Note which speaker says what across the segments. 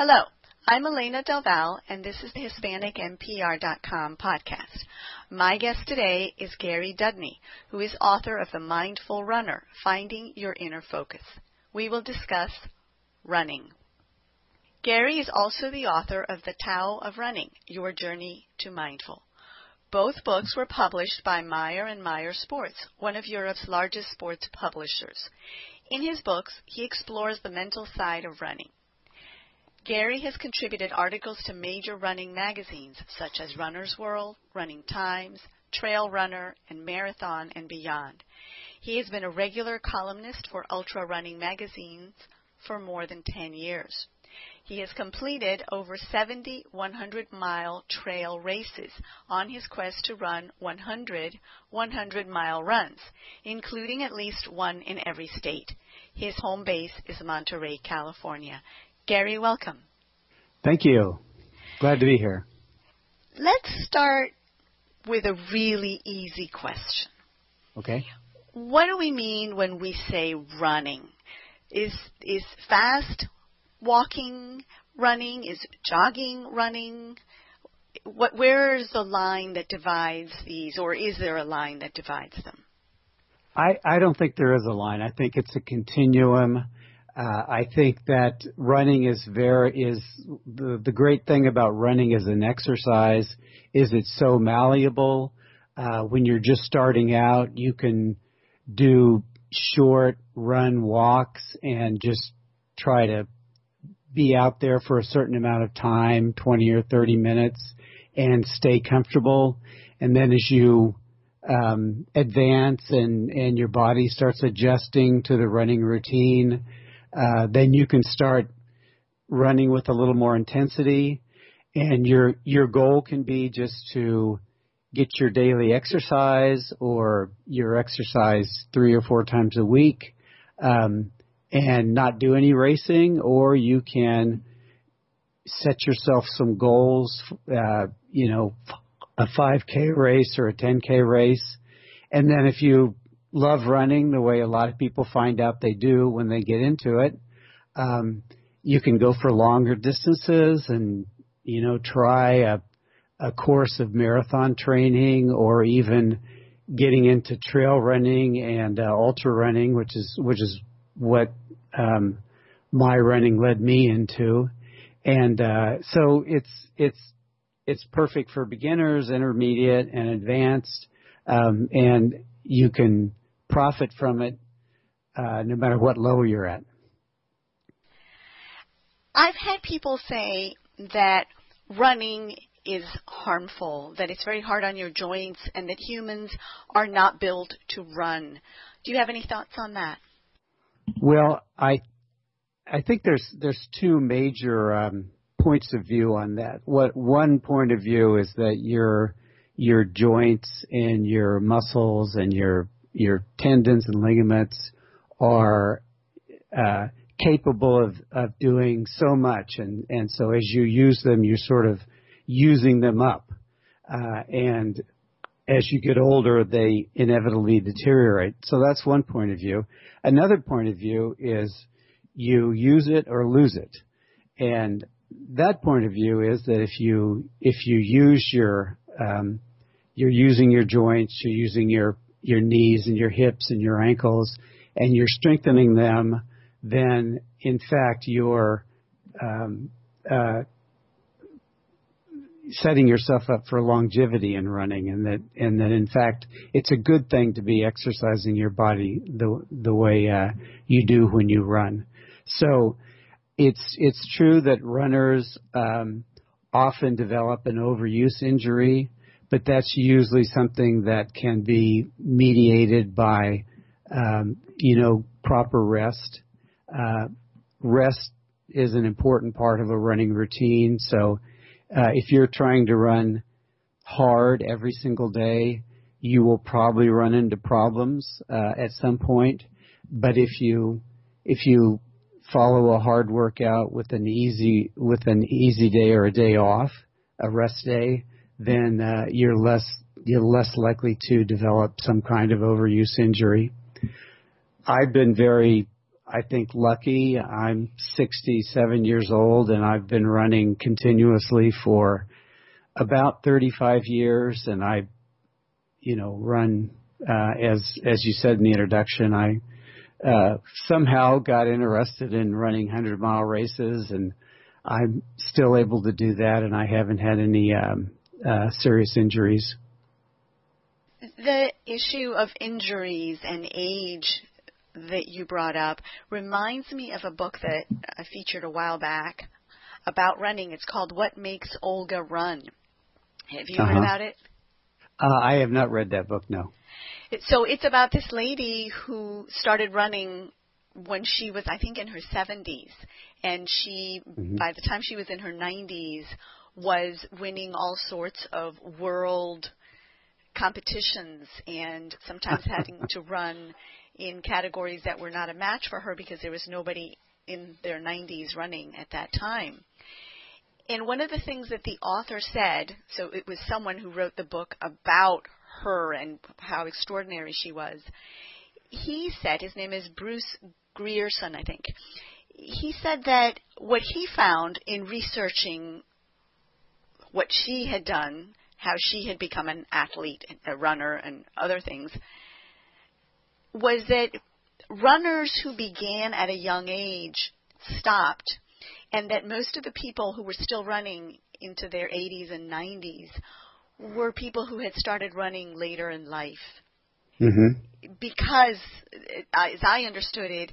Speaker 1: Hello, I'm Elena Del Val, and this is the HispanicMPR.com podcast. My guest today is Gary Dudney, who is author of The Mindful Runner Finding Your Inner Focus. We will discuss running. Gary is also the author of The Tao of Running Your Journey to Mindful. Both books were published by Meyer and Meyer Sports, one of Europe's largest sports publishers. In his books, he explores the mental side of running. Gary has contributed articles to major running magazines such as Runner's World, Running Times, Trail Runner, and Marathon and Beyond. He has been a regular columnist for ultra running magazines for more than 10 years. He has completed over 70 100 mile trail races on his quest to run 100 100 mile runs, including at least one in every state. His home base is Monterey, California. Gary, welcome.
Speaker 2: Thank you. Glad to be here.
Speaker 1: Let's start with a really easy question.
Speaker 2: Okay.
Speaker 1: What do we mean when we say running? Is is fast walking running? Is jogging running? What where is the line that divides these or is there a line that divides them?
Speaker 2: I, I don't think there is a line. I think it's a continuum. Uh, I think that running is very is the the great thing about running as an exercise is it's so malleable. Uh, when you're just starting out, you can do short run walks and just try to be out there for a certain amount of time, 20 or 30 minutes, and stay comfortable. And then as you um, advance and and your body starts adjusting to the running routine, uh, then you can start running with a little more intensity and your your goal can be just to get your daily exercise or your exercise three or four times a week um, and not do any racing or you can set yourself some goals uh, you know a 5k race or a 10k race. And then if you love running the way a lot of people find out they do when they get into it. Um, you can go for longer distances and you know try a a course of marathon training or even getting into trail running and uh, ultra running, which is which is what um, my running led me into. And uh, so it's it's it's perfect for beginners, intermediate, and advanced. Um, and you can profit from it uh, no matter what level you're at.
Speaker 1: I've had people say that running is harmful, that it's very hard on your joints, and that humans are not built to run. Do you have any thoughts on that?
Speaker 2: Well, I I think there's there's two major um, points of view on that. What one point of view is that your your joints and your muscles and your your tendons and ligaments are uh, capable of, of doing so much, and, and so as you use them, you're sort of using them up. Uh, and as you get older, they inevitably deteriorate. So that's one point of view. Another point of view is you use it or lose it. And that point of view is that if you if you use your um, you're using your joints, you're using your your knees and your hips and your ankles, and you're strengthening them, then in fact you're um, uh, setting yourself up for longevity in running, and that and that in fact it's a good thing to be exercising your body the the way uh, you do when you run. So it's it's true that runners um, often develop an overuse injury but that's usually something that can be mediated by, um, you know, proper rest. Uh, rest is an important part of a running routine. So, uh, if you're trying to run hard every single day, you will probably run into problems uh, at some point. But if you if you follow a hard workout with an easy with an easy day or a day off, a rest day, then uh, you're less you're less likely to develop some kind of overuse injury. I've been very I think lucky. I'm 67 years old and I've been running continuously for about 35 years and I, you know, run, uh, as, as you said in the introduction, I, uh, somehow got interested in running 100 mile races and I'm still able to do that and I haven't had any, um, uh, serious injuries.
Speaker 1: The issue of injuries and age that you brought up reminds me of a book that I featured a while back about running. It's called What Makes Olga Run. Have you uh-huh. heard about it?
Speaker 2: Uh, I have not read that book, no.
Speaker 1: So it's about this lady who started running when she was, I think, in her 70s. And she, mm-hmm. by the time she was in her 90s, was winning all sorts of world competitions and sometimes having to run in categories that were not a match for her because there was nobody in their 90s running at that time. And one of the things that the author said, so it was someone who wrote the book about her and how extraordinary she was. He said, his name is Bruce Grierson, I think. He said that what he found in researching what she had done, how she had become an athlete, a runner, and other things, was that runners who began at a young age stopped, and that most of the people who were still running into their 80s and 90s were people who had started running later in life.
Speaker 2: Mm-hmm.
Speaker 1: Because, as I understood it,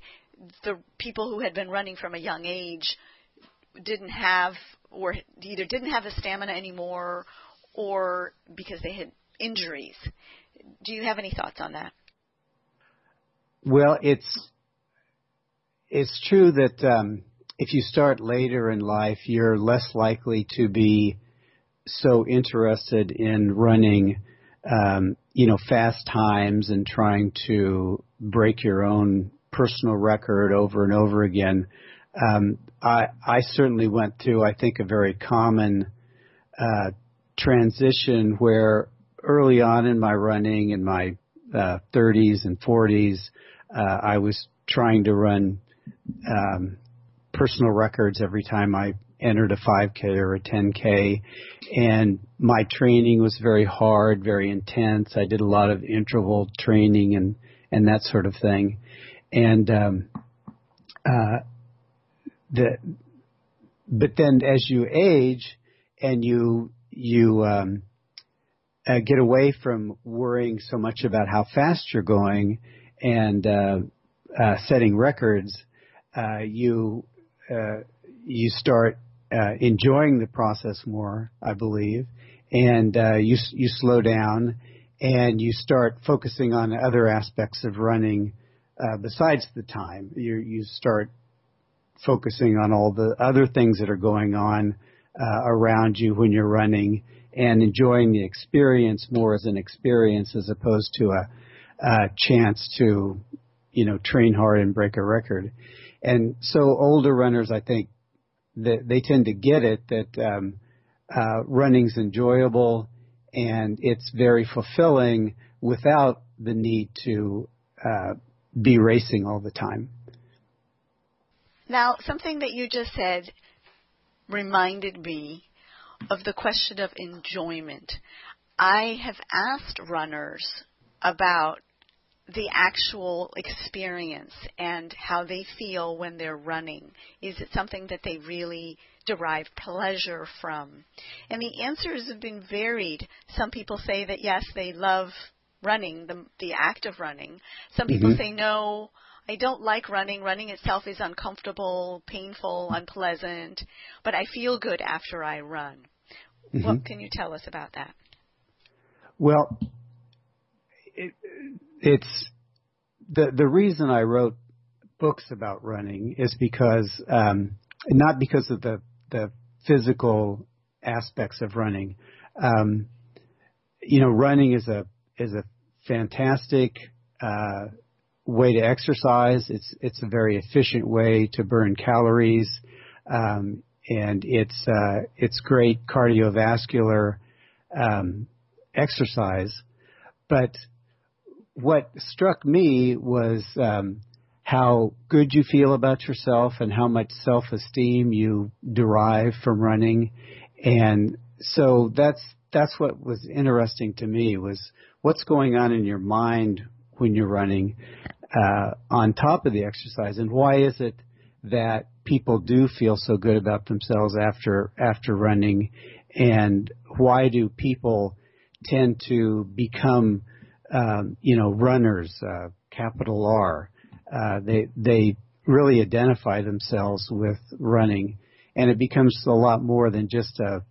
Speaker 1: the people who had been running from a young age didn't have, or either didn't have the stamina anymore, or because they had injuries. Do you have any thoughts on that?
Speaker 2: Well, it's it's true that um, if you start later in life, you're less likely to be so interested in running, um, you know, fast times and trying to break your own personal record over and over again. Um, I, I certainly went through, I think, a very common uh, transition where early on in my running, in my uh, 30s and 40s, uh, I was trying to run um, personal records every time I entered a 5K or a 10K, and my training was very hard, very intense. I did a lot of interval training and and that sort of thing, and um, uh, the but then as you age and you you um, uh, get away from worrying so much about how fast you're going and uh, uh, setting records, uh, you uh, you start uh, enjoying the process more, I believe, and uh, you you slow down and you start focusing on other aspects of running uh, besides the time. You you start focusing on all the other things that are going on uh, around you when you're running and enjoying the experience more as an experience as opposed to a uh, chance to, you know, train hard and break a record. And so older runners, I think, that they tend to get it that um, uh, running's enjoyable and it's very fulfilling without the need to uh, be racing all the time.
Speaker 1: Now, something that you just said reminded me of the question of enjoyment. I have asked runners about the actual experience and how they feel when they're running. Is it something that they really derive pleasure from? And the answers have been varied. Some people say that yes, they love running, the, the act of running. Some people mm-hmm. say no, I don't like running. Running itself is uncomfortable, painful, unpleasant, but I feel good after I run. Mm-hmm. What can you tell us about that?
Speaker 2: Well, it, it's the the reason I wrote books about running is because um, not because of the the physical aspects of running. Um, you know, running is a is a fantastic uh, way to exercise. It's it's a very efficient way to burn calories, um, and it's uh, it's great cardiovascular um, exercise. But what struck me was um, how good you feel about yourself and how much self-esteem you derive from running. And so that's that's what was interesting to me was what's going on in your mind when you're running uh, on top of the exercise, and why is it that people do feel so good about themselves after after running, and why do people tend to become um, you know runners, uh, capital R? Uh, they they really identify themselves with running, and it becomes a lot more than just a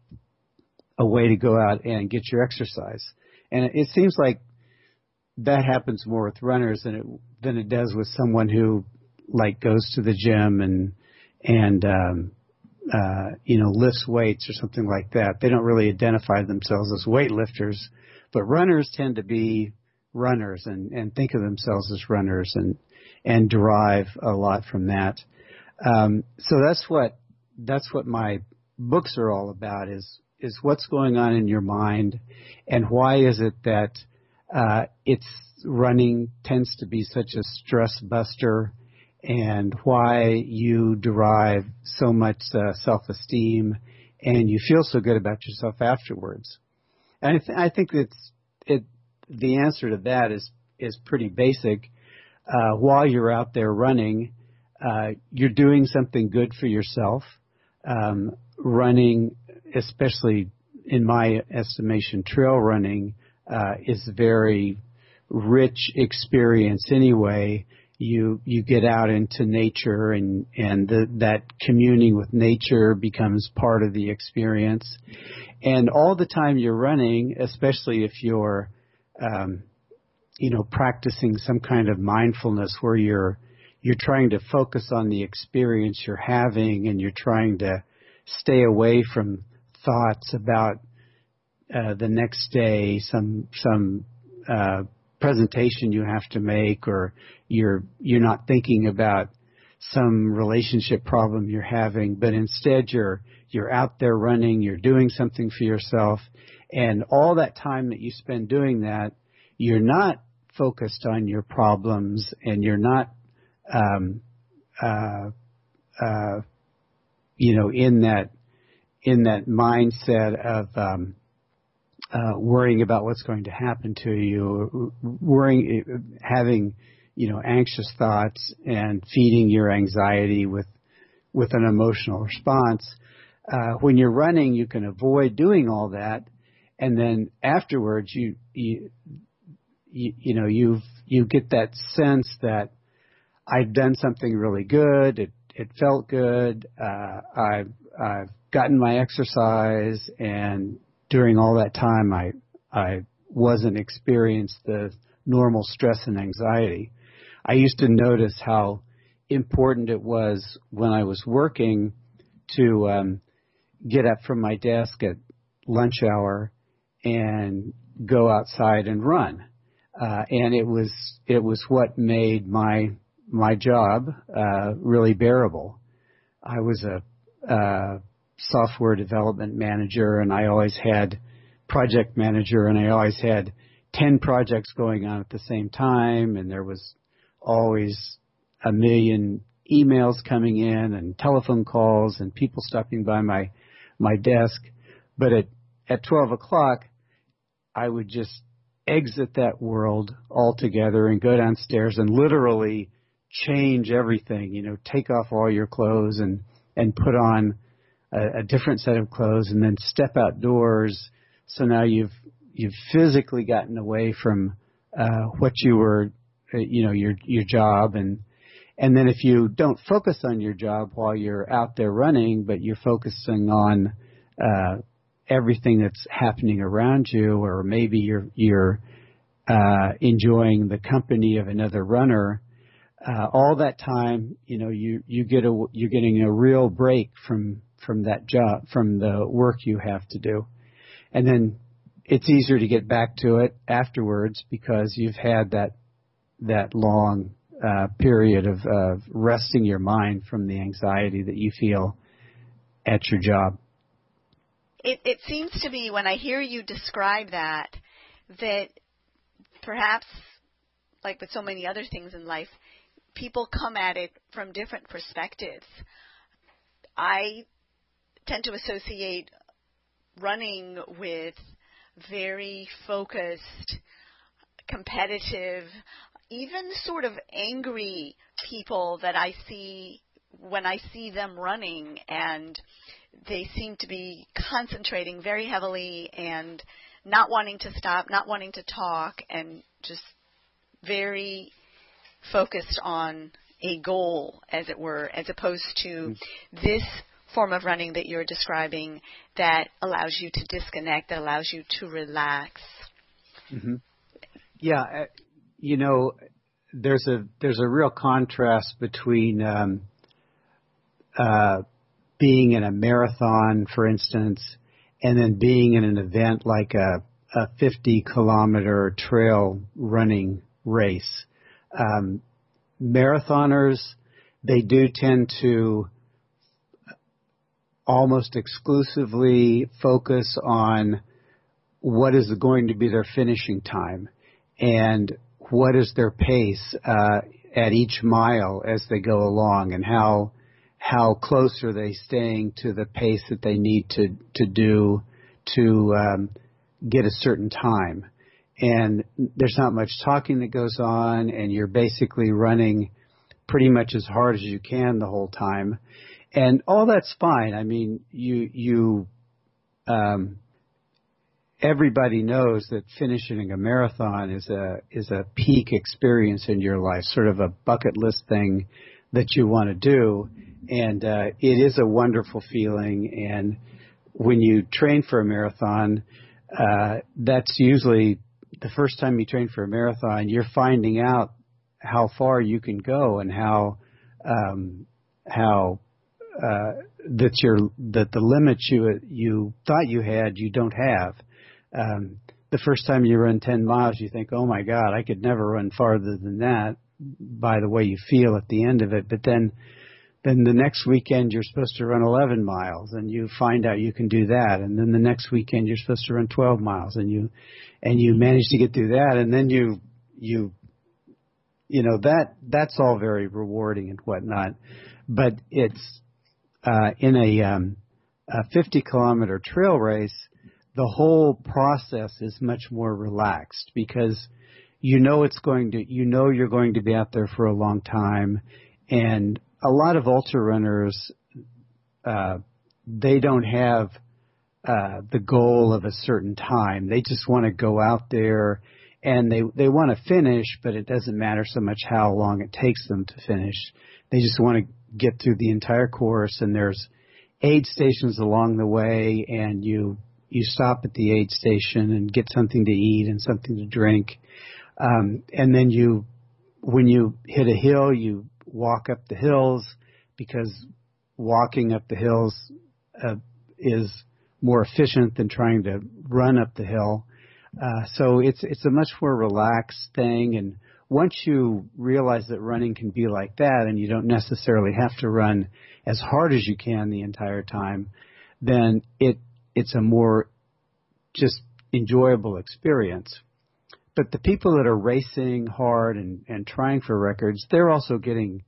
Speaker 2: a way to go out and get your exercise. And it, it seems like that happens more with runners than it than it does with someone who like goes to the gym and and um, uh, you know lifts weights or something like that. They don't really identify themselves as weightlifters, but runners tend to be runners and and think of themselves as runners and and derive a lot from that. Um, so that's what that's what my books are all about is is what's going on in your mind and why is it that uh, it's running tends to be such a stress buster and why you derive so much uh, self-esteem and you feel so good about yourself afterwards. And I, th- I think it's it the answer to that is is pretty basic. Uh, while you're out there running, uh, you're doing something good for yourself. Um, running, especially in my estimation, trail running uh, is very rich experience anyway. You you get out into nature and and the, that communing with nature becomes part of the experience. And all the time you're running, especially if you're um, you know practicing some kind of mindfulness where you're you're trying to focus on the experience you're having and you're trying to stay away from thoughts about uh, the next day some some uh, presentation you have to make, or you're you're not thinking about some relationship problem you're having, but instead you're you're out there running, you're doing something for yourself, and all that time that you spend doing that, you're not focused on your problems, and you're not, um, uh, uh, you know, in that in that mindset of um, uh, worrying about what's going to happen to you, worrying, having, you know, anxious thoughts and feeding your anxiety with, with an emotional response. Uh, when you're running, you can avoid doing all that, and then afterwards, you, you, you, you know, you you get that sense that I've done something really good. It it felt good. Uh, I've I've gotten my exercise, and during all that time, I I wasn't experienced the normal stress and anxiety. I used to notice how important it was when I was working to um, get up from my desk at lunch hour and go outside and run. Uh, and it was it was what made my my job uh, really bearable. I was a uh, software development manager and I always had project manager and I always had 10 projects going on at the same time and there was always a million emails coming in and telephone calls and people stopping by my my desk. But at at 12 o'clock I would just exit that world altogether and go downstairs and literally change everything you know take off all your clothes and and put on a, a different set of clothes and then step outdoors. So now you've you've physically gotten away from uh, what you were, uh, you know, your your job and and then if you don't focus on your job while you're out there running, but you're focusing on uh, everything that's happening around you, or maybe you're you're uh, enjoying the company of another runner, uh, all that time, you know, you you get a you're getting a real break from from that job, from the work you have to do. And then it's easier to get back to it afterwards because you've had that that long uh, period of uh, resting your mind from the anxiety that you feel at your job.
Speaker 1: It, it seems to me when I hear you describe that that perhaps, like with so many other things in life, people come at it from different perspectives. I tend to associate running with very focused, competitive, even sort of angry people that I see when I see them running and they seem to be concentrating very heavily and not wanting to stop, not wanting to talk and just very focused on a goal as it were as opposed to mm-hmm. this form of running that you're describing that allows you to disconnect, that allows you to relax.
Speaker 2: Mm-hmm. Yeah, uh, you know, there's a there's a real contrast between um, uh, being in a marathon, for instance, and then being in an event like a, a 50 kilometer trail running race. Um, marathoners, they do tend to almost exclusively focus on what is going to be their finishing time and what is their pace uh, at each mile as they go along and how how close are they staying to the pace that they need to to do to um, get a certain time. And there's not much talking that goes on and you're basically running pretty much as hard as you can the whole time and all that's fine. I mean, you you um, everybody knows that finishing a marathon is a is a peak experience in your life, sort of a bucket list thing that you want to do, and uh, it is a wonderful feeling. And when you train for a marathon, uh, that's usually the first time you train for a marathon. You're finding out how far you can go and how um, how uh, that your that the limits you you thought you had you don't have. Um, the first time you run 10 miles, you think, "Oh my God, I could never run farther than that." By the way you feel at the end of it, but then then the next weekend you're supposed to run 11 miles and you find out you can do that and then the next weekend you're supposed to run 12 miles and you and you manage to get through that and then you you you know that that's all very rewarding and whatnot but it's in a, um, a 50 kilometer trail race, the whole process is much more relaxed because you know it's going to, you know you're going to be out there for a long time, and a lot of ultra runners, uh, they don't have uh, the goal of a certain time. They just want to go out there and they they want to finish, but it doesn't matter so much how long it takes them to finish. They just want to get through the entire course and there's aid stations along the way and you you stop at the aid station and get something to eat and something to drink. Um, and then you when you hit a hill you walk up the hills because walking up the hills uh, is more efficient than trying to run up the hill. Uh, so it's it's a much more relaxed thing and once you realize that running can be like that and you don't necessarily have to run as hard as you can the entire time, then it it's a more just enjoyable experience. But the people that are racing hard and, and trying for records, they're also getting,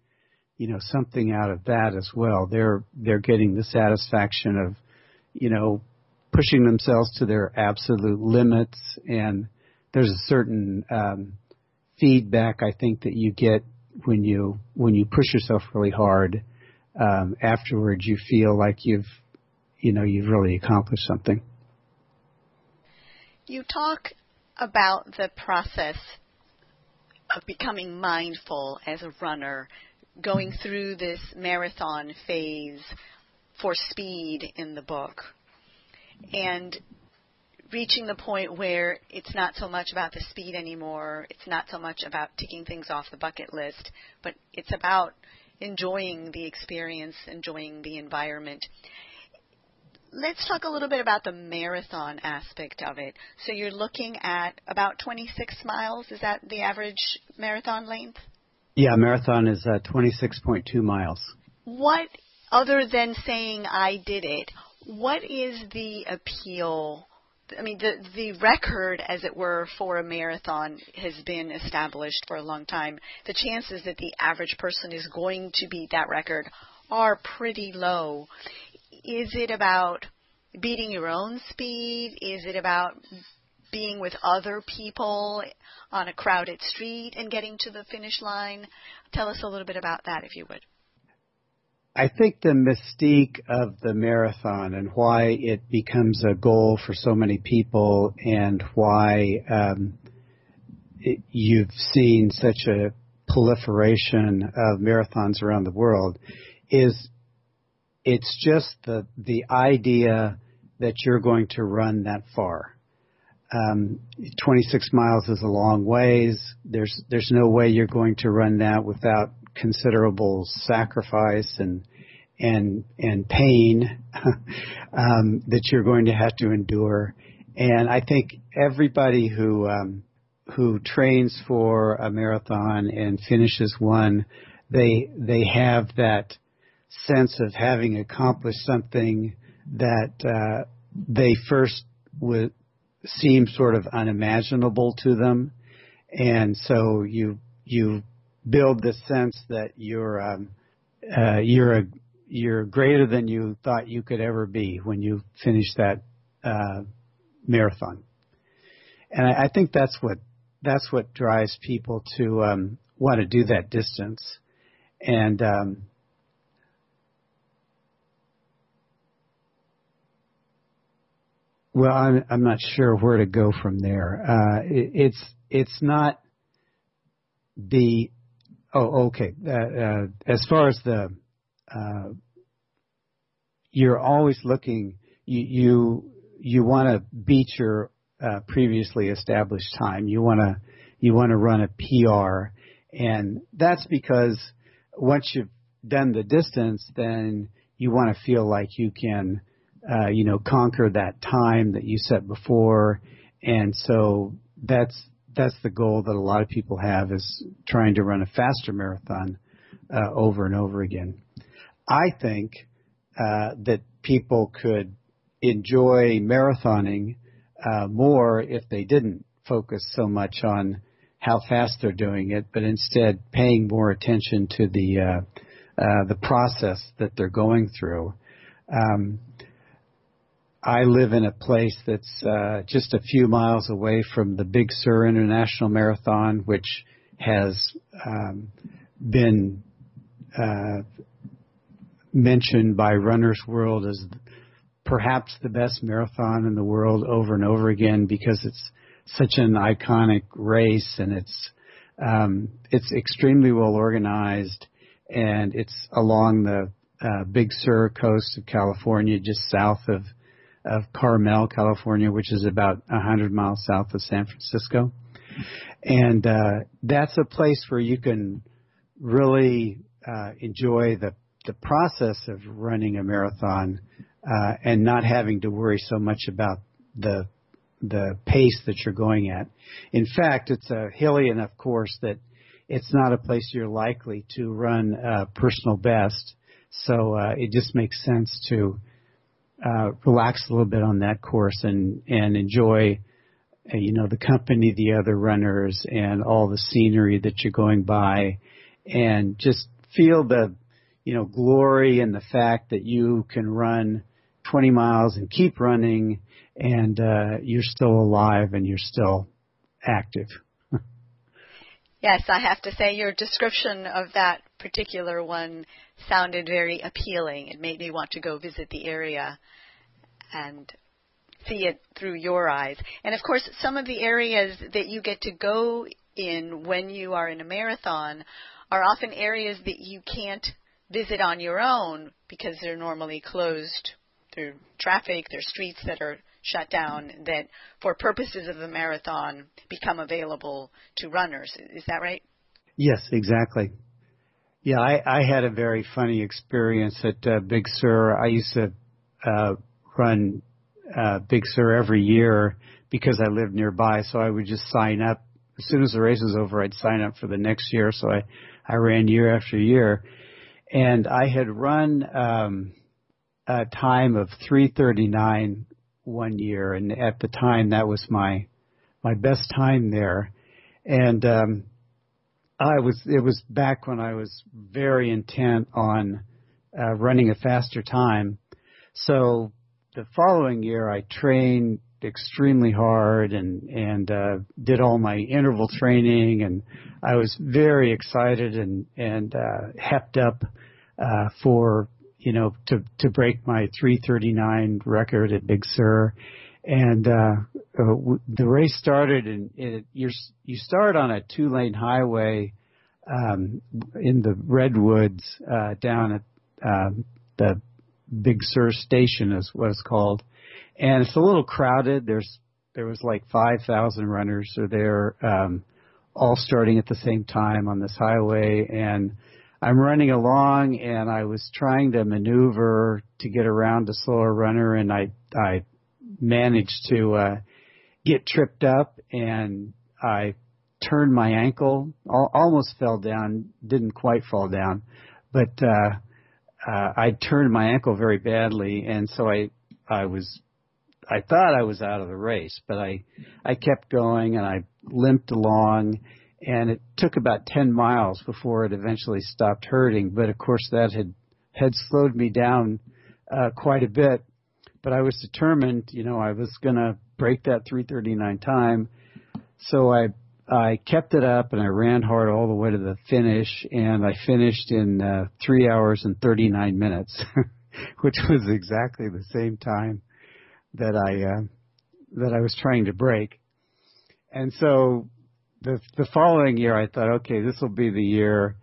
Speaker 2: you know, something out of that as well. They're they're getting the satisfaction of, you know, pushing themselves to their absolute limits and there's a certain um, feedback I think that you get when you when you push yourself really hard. Um, afterwards, you feel like you've you know you've really accomplished something.
Speaker 1: You talk about the process of becoming mindful as a runner, going through this marathon phase for speed in the book. And reaching the point where it's not so much about the speed anymore. It's not so much about ticking things off the bucket list, but it's about enjoying the experience, enjoying the environment. Let's talk a little bit about the marathon aspect of it. So you're looking at about 26 miles. Is that the average marathon length?
Speaker 2: Yeah, marathon is uh, 26.2 miles.
Speaker 1: What, other than saying I did it, what is the appeal I mean, the the record, as it were, for a marathon has been established for a long time. The chances that the average person is going to beat that record are pretty low. Is it about beating your own speed? Is it about being with other people on a crowded street and getting to the finish line? Tell us a little bit about that, if you would.
Speaker 2: I think the mystique of the marathon and why it becomes a goal for so many people and why um, it, you've seen such a proliferation of marathons around the world is it's just the the idea that you're going to run that far. Um, 26 miles is a long ways. There's there's no way you're going to run that without considerable sacrifice and and and pain um, that you're going to have to endure. And I think everybody who um, who trains for a marathon and finishes one, they they have that sense of having accomplished something that uh, they first would seem sort of unimaginable to them, and so you you build the sense that you're um, uh, you're a you're greater than you thought you could ever be when you finish that uh, marathon. And I, I think that's what that's what drives people to um, want to do that distance. And um, well, I'm I'm not sure where to go from there. Uh, it, it's it's not the oh okay. Uh, uh, as far as the uh, you're always looking. You you you want to beat your uh, previously established time. You want to you want to run a PR, and that's because once you've done the distance, then you want to feel like you can, uh, you know, conquer that time that you set before, and so that's that's the goal that a lot of people have is trying to run a faster marathon uh, over and over again. I think uh, that people could enjoy marathoning uh, more if they didn't focus so much on how fast they're doing it, but instead paying more attention to the uh, uh, the process that they're going through. Um, I live in a place that's uh, just a few miles away from the Big Sur International Marathon, which has um, been uh, mentioned by Runner's World as perhaps the best marathon in the world over and over again because it's such an iconic race and it's um, it's extremely well organized and it's along the uh, Big Sur coast of California, just south of of Carmel, California, which is about a hundred miles south of San Francisco, and uh, that's a place where you can really uh, enjoy the the process of running a marathon uh, and not having to worry so much about the the pace that you're going at. In fact, it's a hilly enough course that it's not a place you're likely to run a personal best. So uh, it just makes sense to uh, relax a little bit on that course and and enjoy, uh, you know, the company, the other runners, and all the scenery that you're going by, and just feel the you know, glory in the fact that you can run 20 miles and keep running and uh, you're still alive and you're still active.
Speaker 1: yes, I have to say your description of that particular one sounded very appealing. It made me want to go visit the area and see it through your eyes. And of course, some of the areas that you get to go in when you are in a marathon are often areas that you can't visit on your own because they're normally closed through traffic. There's streets that are shut down that, for purposes of the marathon, become available to runners. Is that right?
Speaker 2: Yes, exactly. Yeah, I, I had a very funny experience at uh, Big Sur. I used to uh, run uh, Big Sur every year because I lived nearby, so I would just sign up. As soon as the race was over, I'd sign up for the next year. So I, I ran year after year and I had run um, a time of 3:39 one year, and at the time that was my my best time there, and um, I was it was back when I was very intent on uh, running a faster time. So the following year, I trained extremely hard and and uh, did all my interval training, and I was very excited and and uh, hepped up uh, for you know to to break my 339 record at Big Sur. And uh, uh, w- the race started, and it, you you start on a two lane highway um, in the redwoods uh, down at um, the Big Sur Station is what it's called, and it's a little crowded. There's there was like 5,000 runners are there, um, all starting at the same time on this highway, and I'm running along, and I was trying to maneuver to get around a slower runner, and I I managed to uh, get tripped up, and I turned my ankle, al- almost fell down, didn't quite fall down, but uh, uh, I turned my ankle very badly, and so I I was I thought I was out of the race, but I I kept going and I limped along, and it took about ten miles before it eventually stopped hurting. But of course, that had had slowed me down uh, quite a bit. But I was determined, you know, I was going to break that 339 time. So I I kept it up and I ran hard all the way to the finish, and I finished in uh, three hours and 39 minutes, which was exactly the same time that I uh, that I was trying to break. And so the the following year, I thought, okay, this will be the year.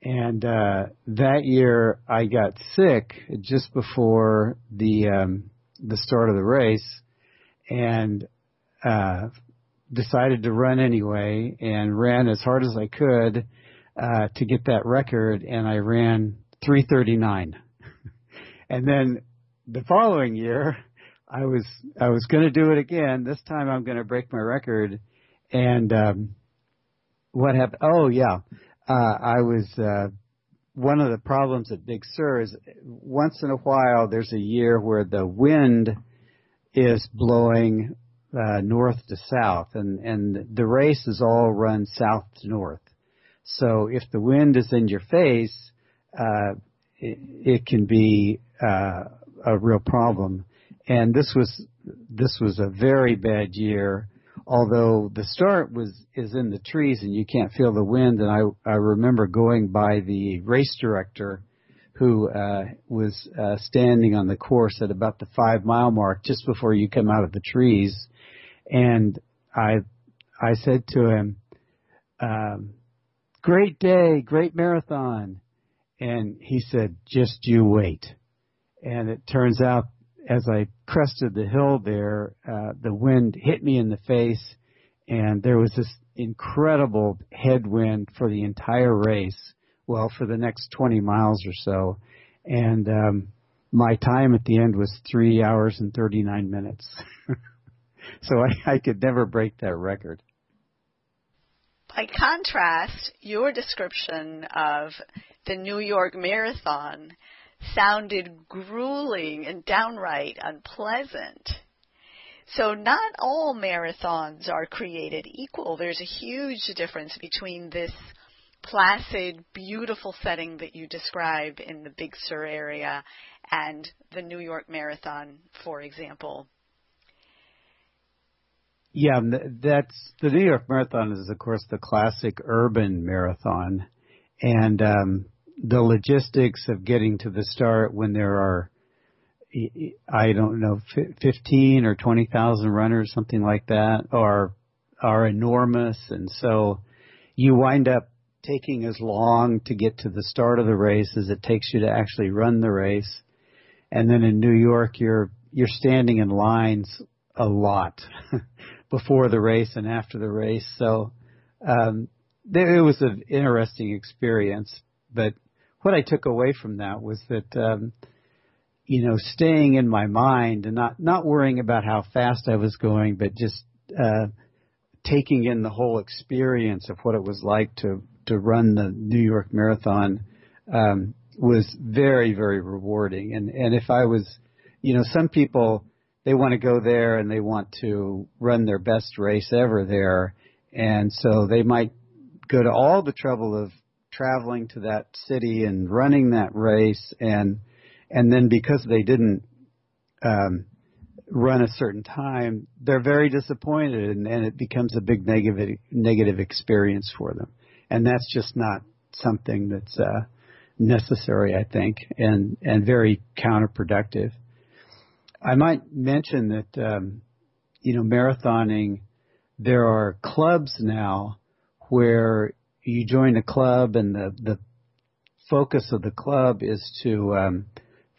Speaker 2: And uh, that year, I got sick just before the um, the start of the race, and uh, decided to run anyway and ran as hard as I could uh, to get that record, and I ran 339. and then the following year, I was I was going to do it again. This time, I'm going to break my record. And um, what happened? Oh yeah, uh, I was. Uh, one of the problems at Big Sur is once in a while there's a year where the wind is blowing uh, north to south, and and the race is all run south to north. So if the wind is in your face, uh, it, it can be uh, a real problem. And this was this was a very bad year. Although the start was is in the trees and you can't feel the wind, and I I remember going by the race director who uh, was uh, standing on the course at about the five mile mark just before you come out of the trees, and I I said to him, um, "Great day, great marathon," and he said, "Just you wait." And it turns out, as I crested the hill there, uh, the wind hit me in the face, and there was this incredible headwind for the entire race. Well, for the next 20 miles or so, and um, my time at the end was three hours and 39 minutes. so I, I could never break that record.
Speaker 1: By contrast, your description of the New York Marathon sounded grueling and downright unpleasant. So not all marathons are created equal. There's a huge difference between this placid, beautiful setting that you describe in the Big Sur area and the New York Marathon, for example.
Speaker 2: Yeah, that's the New York Marathon is of course the classic urban marathon, and um, the logistics of getting to the start when there are, I don't know, fifteen or twenty thousand runners, something like that, are are enormous, and so you wind up taking as long to get to the start of the race as it takes you to actually run the race. And then in New York, you're you're standing in lines a lot before the race and after the race. So um, there, it was an interesting experience. But what I took away from that was that um, you know staying in my mind and not not worrying about how fast I was going, but just uh, taking in the whole experience of what it was like to to run the New York Marathon um, was very very rewarding. And and if I was, you know, some people they want to go there and they want to run their best race ever there, and so they might go to all the trouble of traveling to that city and running that race and and then because they didn't um run a certain time they're very disappointed and, and it becomes a big negative negative experience for them. And that's just not something that's uh necessary i think and and very counterproductive. I might mention that um you know marathoning there are clubs now where you join a club and the the focus of the club is to um,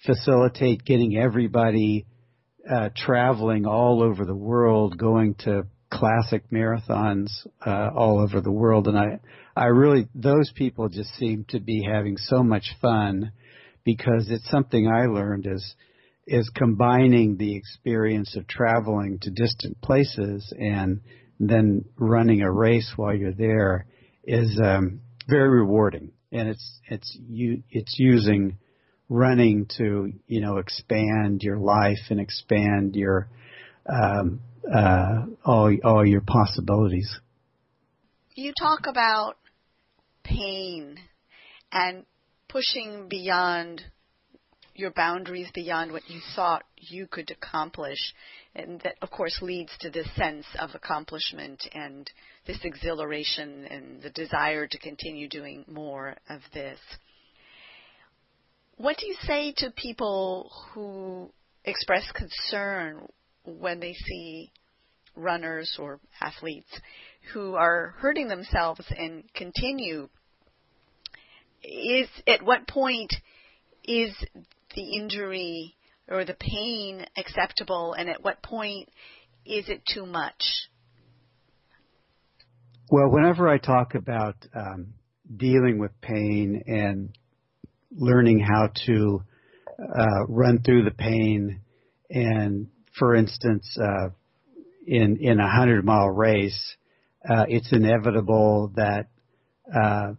Speaker 2: facilitate getting everybody uh, traveling all over the world, going to classic marathons uh, all over the world, and I I really those people just seem to be having so much fun because it's something I learned is is combining the experience of traveling to distant places and then running a race while you're there is um, very rewarding, and it's it's you it's using running to you know expand your life and expand your um, uh, all all your possibilities.
Speaker 1: You talk about pain and pushing beyond your boundaries beyond what you thought you could accomplish. And that, of course, leads to this sense of accomplishment and this exhilaration and the desire to continue doing more of this. What do you say to people who express concern when they see runners or athletes who are hurting themselves and continue? Is at what point is the injury or the pain acceptable and at what point is it too much?
Speaker 2: Well, whenever I talk about um, dealing with pain and learning how to uh, run through the pain, and for instance, uh, in in a hundred mile race, uh, it's inevitable that uh,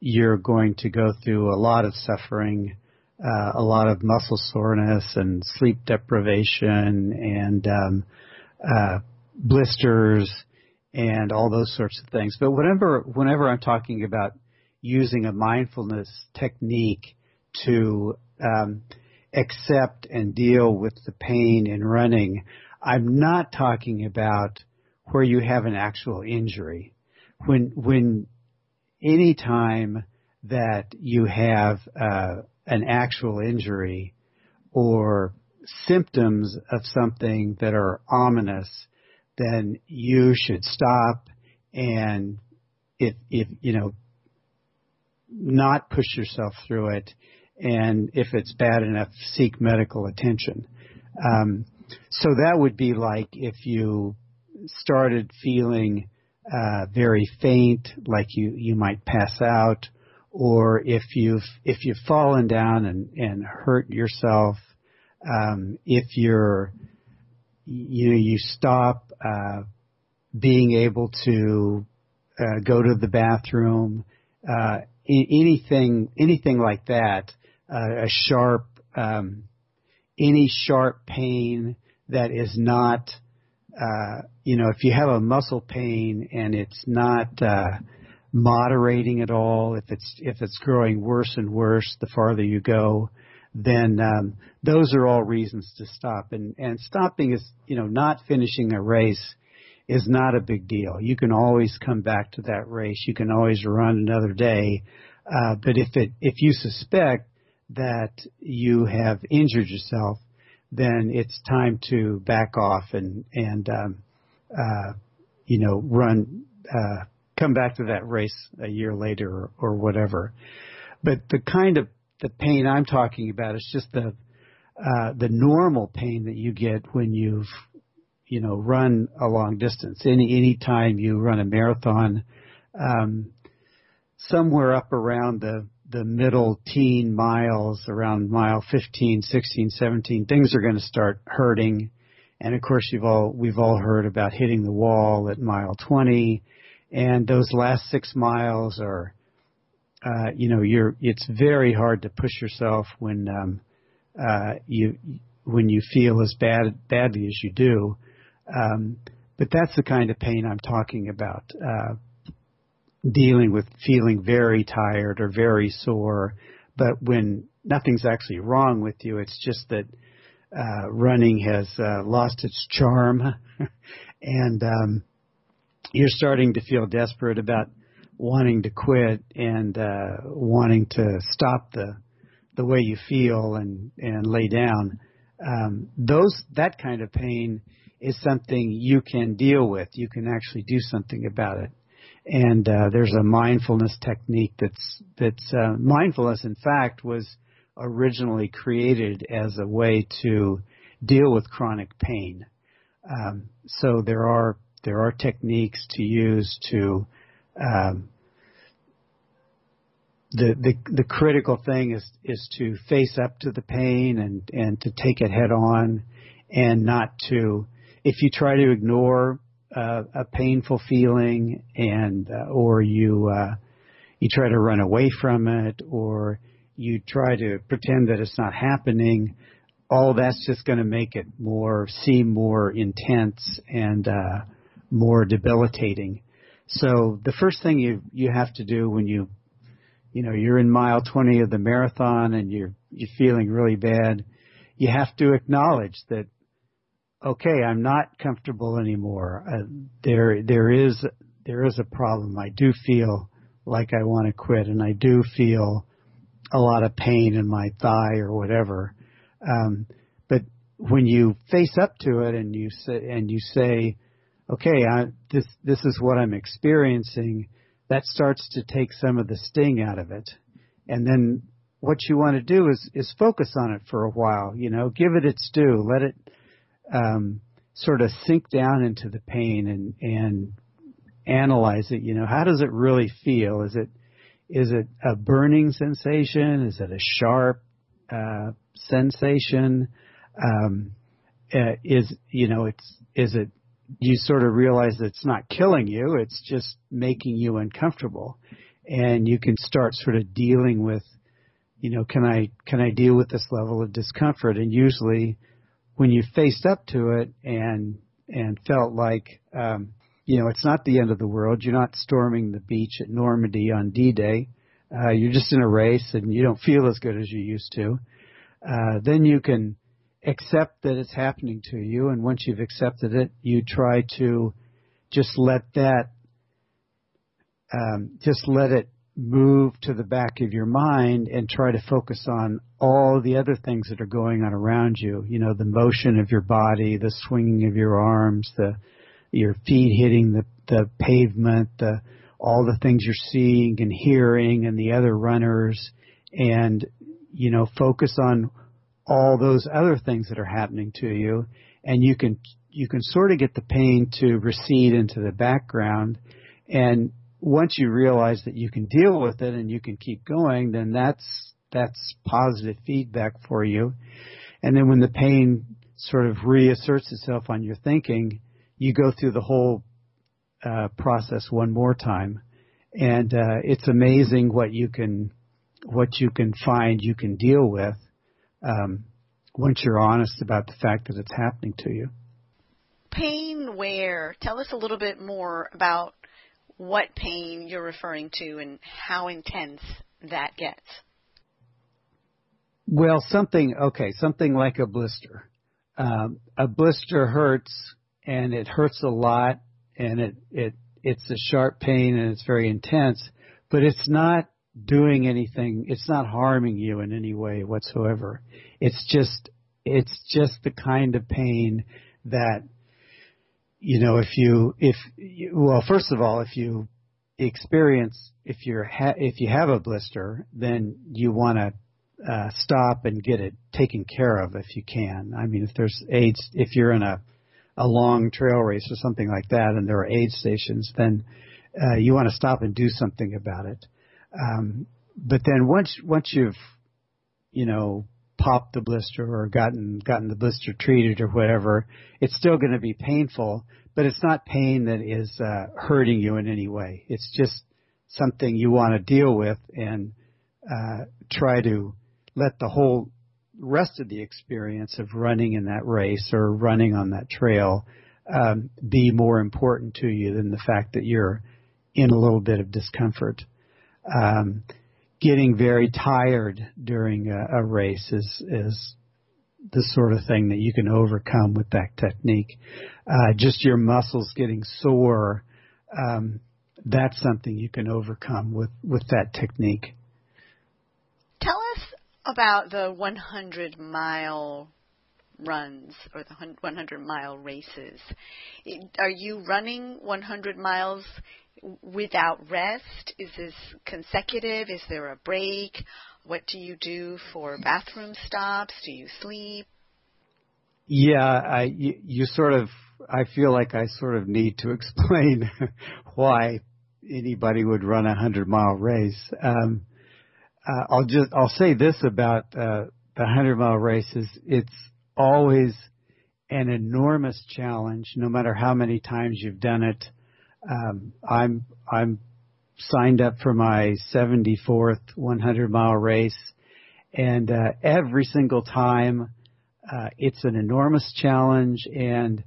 Speaker 2: you're going to go through a lot of suffering uh, a lot of muscle soreness and sleep deprivation and um, uh, blisters and all those sorts of things. But whenever whenever I'm talking about using a mindfulness technique to um, accept and deal with the pain in running, I'm not talking about where you have an actual injury. When when any time that you have uh, an actual injury or symptoms of something that are ominous, then you should stop and if if you know not push yourself through it. And if it's bad enough seek medical attention. Um, so that would be like if you started feeling uh, very faint like you you might pass out or if you've if you've fallen down and and hurt yourself, um, if you're you know you stop uh, being able to uh, go to the bathroom, uh, anything anything like that, uh, a sharp um, any sharp pain that is not uh, you know if you have a muscle pain and it's not uh, moderating at all, if it's if it's growing worse and worse the farther you go, then um, those are all reasons to stop. And and stopping is you know not finishing a race is not a big deal. You can always come back to that race. You can always run another day. Uh, but if it if you suspect that you have injured yourself, then it's time to back off and and um, uh, you know run uh, come back to that race a year later or, or whatever. But the kind of the pain I'm talking about is just the uh, the normal pain that you get when you've you know run a long distance. Any any time you run a marathon, um, somewhere up around the the middle teen miles, around mile 15, 16, 17, things are going to start hurting. And of course, you've all we've all heard about hitting the wall at mile 20 and those last six miles are, uh, you know, you're it's very hard to push yourself when um, uh, you when you feel as bad badly as you do. Um, but that's the kind of pain I'm talking about. Uh, dealing with feeling very tired or very sore, but when nothing's actually wrong with you, it's just that uh, running has uh, lost its charm, and um, you're starting to feel desperate about wanting to quit and uh, wanting to stop the the way you feel and and lay down. Um, those that kind of pain is something you can deal with. You can actually do something about it. And uh, there's a mindfulness technique that's that's uh, mindfulness. In fact, was originally created as a way to deal with chronic pain. Um, so there are there are techniques to use to um, the, the the critical thing is is to face up to the pain and and to take it head on and not to if you try to ignore uh, a painful feeling and uh, or you uh, you try to run away from it or you try to pretend that it's not happening all that's just going to make it more seem more intense and uh, more debilitating. So the first thing you you have to do when you you know you're in mile 20 of the marathon and you're you're feeling really bad you have to acknowledge that okay i'm not comfortable anymore. Uh, there there is there is a problem. I do feel like i want to quit and i do feel a lot of pain in my thigh or whatever. Um but when you face up to it and you say and you say okay I, this this is what i'm experiencing that starts to take some of the sting out of it. And then what you want to do is is focus on it for a while. You know, give it its due. Let it um, sort of sink down into the pain and and analyze it. You know, how does it really feel? Is it is it a burning sensation? Is it a sharp uh, sensation? Um, uh, is you know, it's is it you sort of realize that it's not killing you, it's just making you uncomfortable. And you can start sort of dealing with, you know, can I, can I deal with this level of discomfort? And usually when you faced up to it and, and felt like, um, you know, it's not the end of the world. You're not storming the beach at Normandy on D-Day. Uh, you're just in a race and you don't feel as good as you used to. Uh, then you can, accept that it's happening to you, and once you've accepted it, you try to just let that, um, just let it move to the back of your mind and try to focus on all the other things that are going on around you. You know, the motion of your body, the swinging of your arms, the your feet hitting the the pavement, the all the things you're seeing and hearing, and the other runners, and you know, focus on all those other things that are happening to you and you can you can sort of get the pain to recede into the background. And once you realize that you can deal with it and you can keep going then that's that's positive feedback for you. And then when the pain sort of reasserts itself on your thinking you go through the whole uh, process one more time. And uh, it's amazing what you can what you can find you can deal with um, once you're honest about the fact that it's happening to you.
Speaker 1: Pain where? Tell us a little bit more about what pain you're referring to and how intense that gets.
Speaker 2: Well, something, okay, something like a blister. Um, a blister hurts and it hurts a lot and it, it, it's a sharp pain and it's very intense, but it's not doing anything. It's not harming you in any way whatsoever. It's just it's just the kind of pain that you know if you if you, well first of all if you experience if you're ha- if you have a blister then you want to uh, stop and get it taken care of if you can. I mean if there's aids if you're in a a long trail race or something like that and there are aid stations then uh, you want to stop and do something about it. Um, but then once once you've you know popped the blister or gotten gotten the blister treated or whatever, it's still going to be painful, but it's not pain that is uh, hurting you in any way. It's just something you want to deal with and uh, try to let the whole rest of the experience of running in that race or running on that trail um, be more important to you than the fact that you're in a little bit of discomfort. Um, getting very tired during a, a race is is the sort of thing that you can overcome with that technique. Uh, just your muscles getting sore, um, that's something you can overcome with with that technique.
Speaker 1: Tell us about the 100 mile runs or the 100 mile races. Are you running 100 miles without rest? Is this consecutive? Is there a break? What do you do for bathroom stops? Do you sleep?
Speaker 2: Yeah, I you, you sort of I feel like I sort of need to explain why anybody would run a hundred mile race. Um, uh, I'll just I'll say this about uh, the hundred mile races. It's always an enormous challenge, no matter how many times you've done it. Um, I'm I'm signed up for my 74th 100 mile race, and uh, every single time uh, it's an enormous challenge, and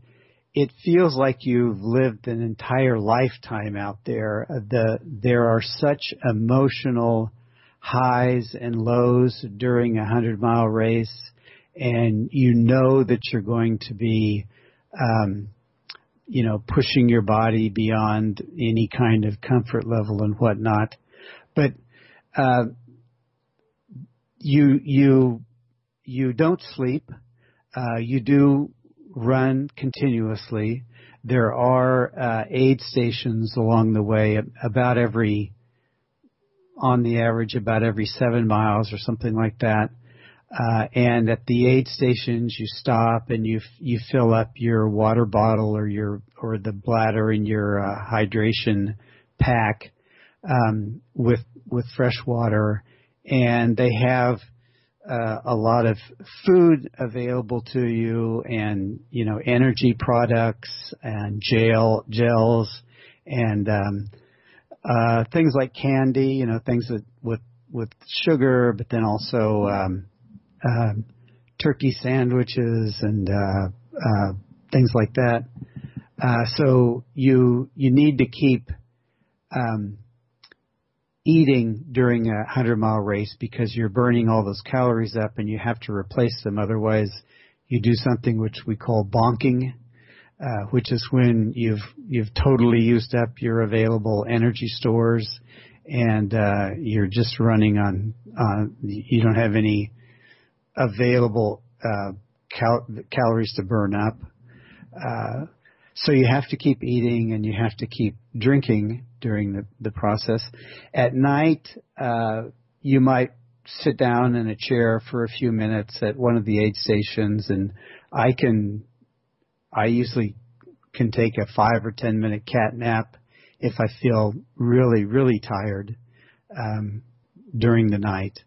Speaker 2: it feels like you've lived an entire lifetime out there. Uh, the there are such emotional highs and lows during a 100 mile race, and you know that you're going to be um, you know, pushing your body beyond any kind of comfort level and whatnot. But uh, you you you don't sleep. Uh, you do run continuously. There are uh, aid stations along the way, about every, on the average, about every seven miles or something like that. Uh, and at the aid stations, you stop and you you fill up your water bottle or your or the bladder in your uh, hydration pack um, with with fresh water, and they have uh, a lot of food available to you, and you know energy products and gel gels and um, uh, things like candy, you know things that with with sugar, but then also um, uh, turkey sandwiches and uh, uh, things like that. Uh, so you you need to keep um, eating during a hundred mile race because you're burning all those calories up and you have to replace them. Otherwise, you do something which we call bonking, uh, which is when you've you've totally used up your available energy stores and uh, you're just running on on you don't have any available uh, cal- calories to burn up. Uh, so you have to keep eating and you have to keep drinking during the, the process. At night, uh, you might sit down in a chair for a few minutes at one of the aid stations and I can, I usually can take a five or ten minute cat nap if I feel really, really tired, um, during the night.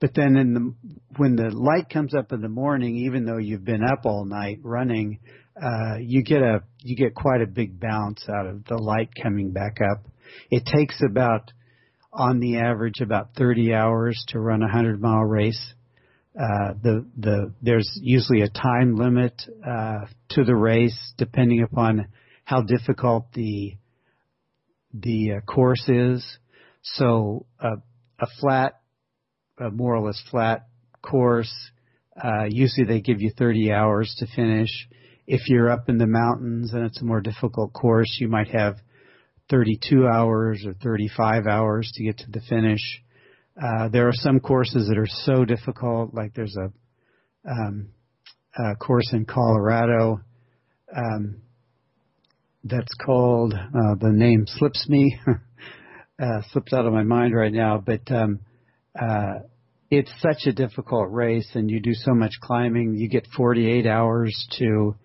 Speaker 2: But then in the when the light comes up in the morning, even though you've been up all night running, uh, you get a you get quite a big bounce out of the light coming back up. It takes about on the average about 30 hours to run a 100 mile race. Uh, the the there's usually a time limit uh, to the race depending upon how difficult the the uh, course is. So uh, a flat a more or less flat course. Uh, usually they give you 30 hours to finish. If you're up in the mountains and it's a more difficult course, you might have 32 hours or 35 hours to get to the finish. Uh, there are some courses that are so difficult, like there's a, um, a course in Colorado um, that's called uh, the name slips me, uh, slips out of my mind right now, but um, uh, it's such a difficult race and you do so much climbing. You get 48 hours to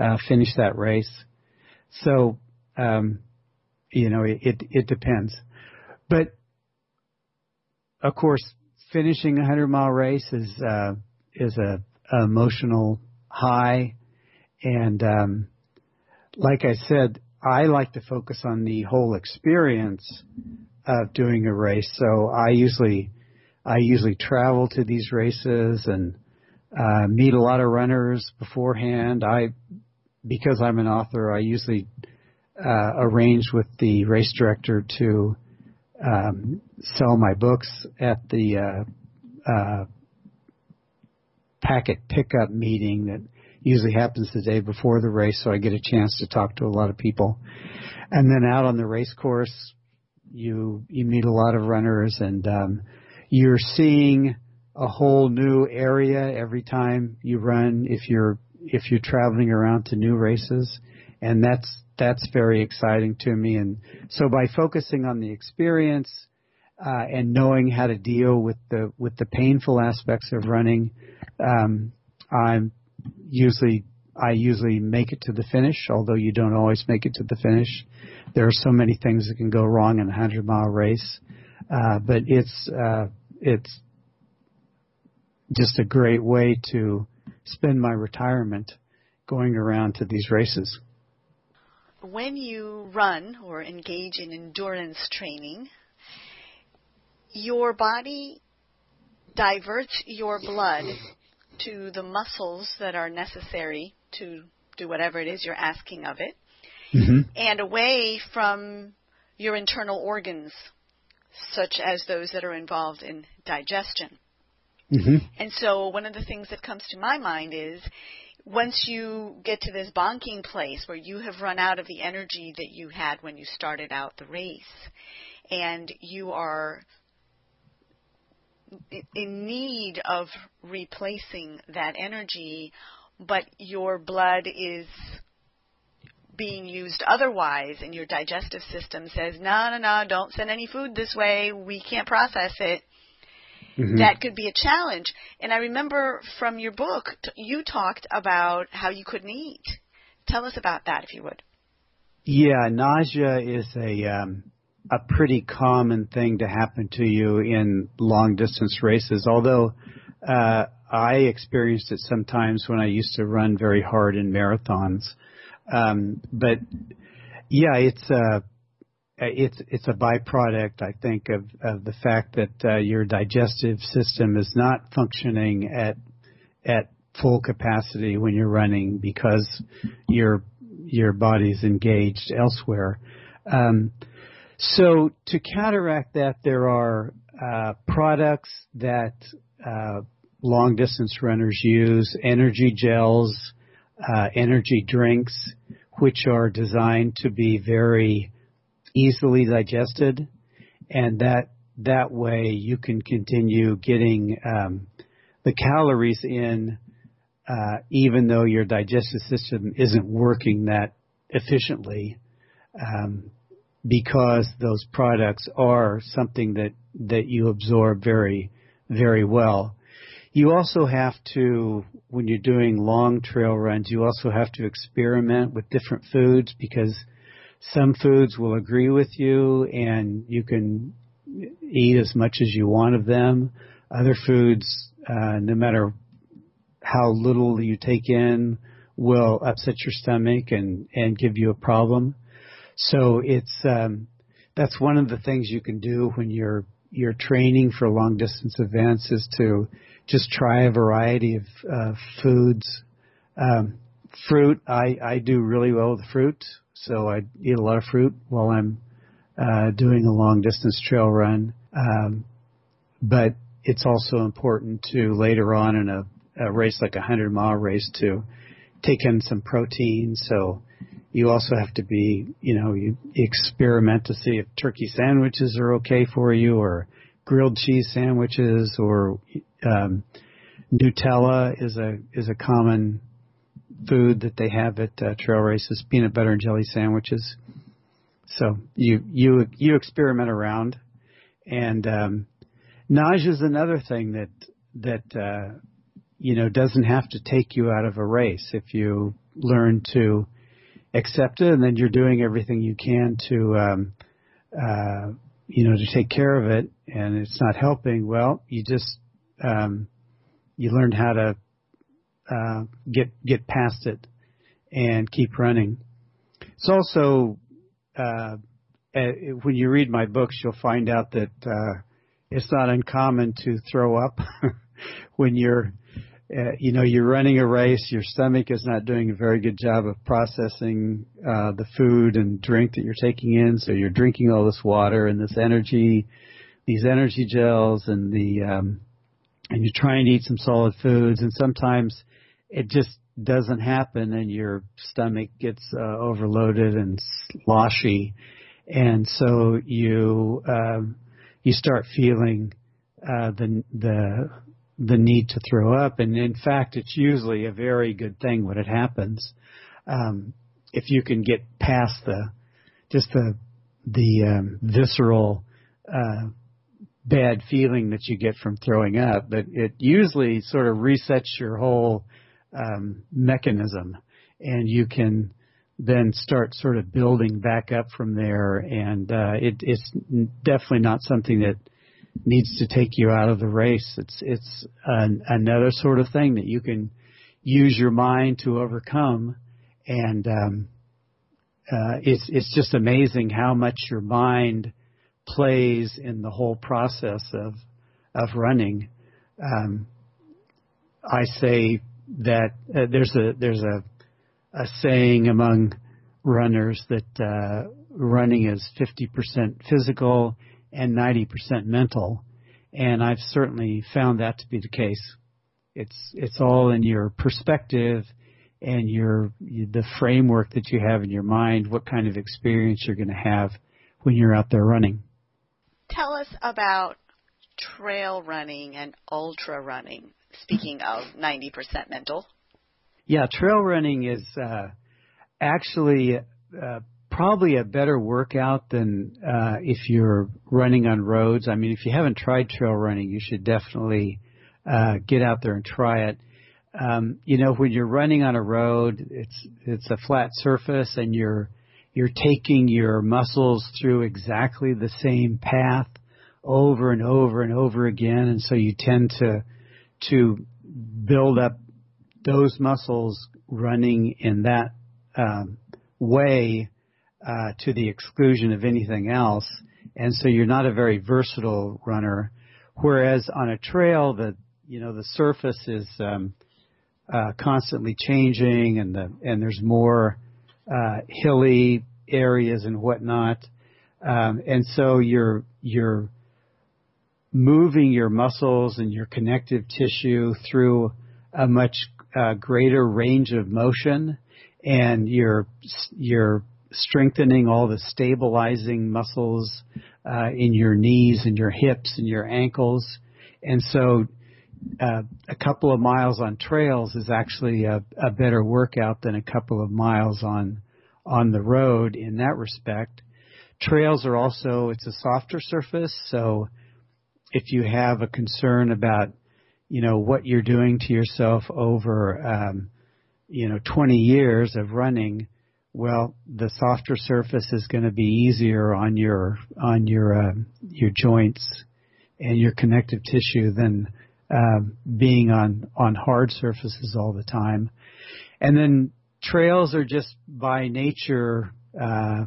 Speaker 2: uh, finish that race. So, um, you know, it, it, depends. But of course, finishing a 100 mile race is, uh, is a, a emotional high. And, um, like I said, I like to focus on the whole experience of doing a race. So I usually, I usually travel to these races and uh, meet a lot of runners beforehand. I, because I'm an author, I usually uh, arrange with the race director to um, sell my books at the uh, uh, packet pickup meeting that usually happens the day before the race, so I get a chance to talk to a lot of people. And then out on the race course, you you meet a lot of runners, and um, you're seeing a whole new area every time you run. If you're if you're traveling around to new races, and that's that's very exciting to me. And so by focusing on the experience uh, and knowing how to deal with the with the painful aspects of running, um, I'm usually I usually make it to the finish, although you don't always make it to the finish. There are so many things that can go wrong in a hundred mile race, uh, but it's uh, it's just a great way to spend my retirement going around to these races.
Speaker 1: When you run or engage in endurance training, your body diverts your blood to the muscles that are necessary to do whatever it is you're asking of it, mm-hmm. and away from your internal organs, such as those that are involved in digestion. Mm-hmm. And so, one of the things that comes to my mind is once you get to this bonking place where you have run out of the energy that you had when you started out the race, and you are in need of replacing that energy, but your blood is being used otherwise and your digestive system says, no, no, no, don't send any food this way. We can't process it. Mm-hmm. That could be a challenge. And I remember from your book, you talked about how you couldn't eat. Tell us about that, if you would.
Speaker 2: Yeah, nausea is a um, a pretty common thing to happen to you in long distance races. Although uh, I experienced it sometimes when I used to run very hard in marathons. Um, but yeah, it's a it's it's a byproduct, I think, of of the fact that uh, your digestive system is not functioning at at full capacity when you're running because your your body's engaged elsewhere. Um, so to counteract that, there are uh, products that uh, long distance runners use, energy gels, uh, energy drinks, which are designed to be very easily digested, and that that way you can continue getting um, the calories in, uh, even though your digestive system isn't working that efficiently. Um, because those products are something that, that you absorb very, very well. You also have to, when you're doing long trail runs, you also have to experiment with different foods because some foods will agree with you and you can eat as much as you want of them. Other foods, uh, no matter how little you take in, will upset your stomach and, and give you a problem. So it's um, that's one of the things you can do when you're you're training for long distance events is to just try a variety of uh, foods. Um, fruit, I, I do really well with fruit, so I eat a lot of fruit while I'm uh, doing a long distance trail run. Um, but it's also important to later on in a, a race like a hundred mile race to take in some protein. So you also have to be, you know, you experiment to see if turkey sandwiches are okay for you or grilled cheese sandwiches or um, Nutella is a is a common food that they have at uh, trail races. Peanut butter and jelly sandwiches. So you you you experiment around, and um, nausea is another thing that that uh, you know doesn't have to take you out of a race if you learn to accept it, and then you're doing everything you can to, um, uh, you know, to take care of it, and it's not helping. Well, you just um, you learn how to uh, get get past it and keep running. It's also uh, when you read my books, you'll find out that uh, it's not uncommon to throw up when you're uh, you know, you're running a race, your stomach is not doing a very good job of processing uh, the food and drink that you're taking in, so you're drinking all this water and this energy, these energy gels, and the um, and you're trying to eat some solid foods, and sometimes it just doesn't happen, and your stomach gets uh, overloaded and sloshy, and so you um, you start feeling uh, the the the need to throw up, and in fact, it's usually a very good thing when it happens. Um, if you can get past the just the the um, visceral uh, bad feeling that you get from throwing up, but it usually sort of resets your whole um, mechanism, and you can then start sort of building back up from there. And uh, it, it's definitely not something that needs to take you out of the race. It's it's an, another sort of thing that you can use your mind to overcome, and um, uh, it's it's just amazing how much your mind plays in the whole process of of running. Um, I say that uh, there's a there's a a saying among runners that uh, running is 50% physical and 90% mental. And I've certainly found that to be the case. It's, it's all in your perspective and your, the framework that you have in your mind, what kind of experience you're going to have when you're out there running.
Speaker 1: Tell us about trail running and ultra running. Speaking of 90% mental.
Speaker 2: Yeah, trail running is uh, actually uh, probably a better workout than uh, if you're running on roads. I mean, if you haven't tried trail running, you should definitely uh, get out there and try it. Um, you know, when you're running on a road, it's it's a flat surface, and you're you're taking your muscles through exactly the same path over and over and over again, and so you tend to to build up those muscles running in that um, way uh, to the exclusion of anything else, and so you're not a very versatile runner. Whereas on a trail, the you know the surface is um, uh, constantly changing, and the and there's more uh, hilly areas and whatnot, um, and so you're you're moving your muscles and your connective tissue through a much uh, greater range of motion, and you're you're strengthening all the stabilizing muscles uh, in your knees and your hips and your ankles. And so uh, a couple of miles on trails is actually a, a better workout than a couple of miles on on the road in that respect. Trails are also it's a softer surface, so if you have a concern about you know what you're doing to yourself over um, you know 20 years of running, well, the softer surface is going to be easier on your on your uh, your joints and your connective tissue than uh, being on on hard surfaces all the time. And then trails are just by nature uh,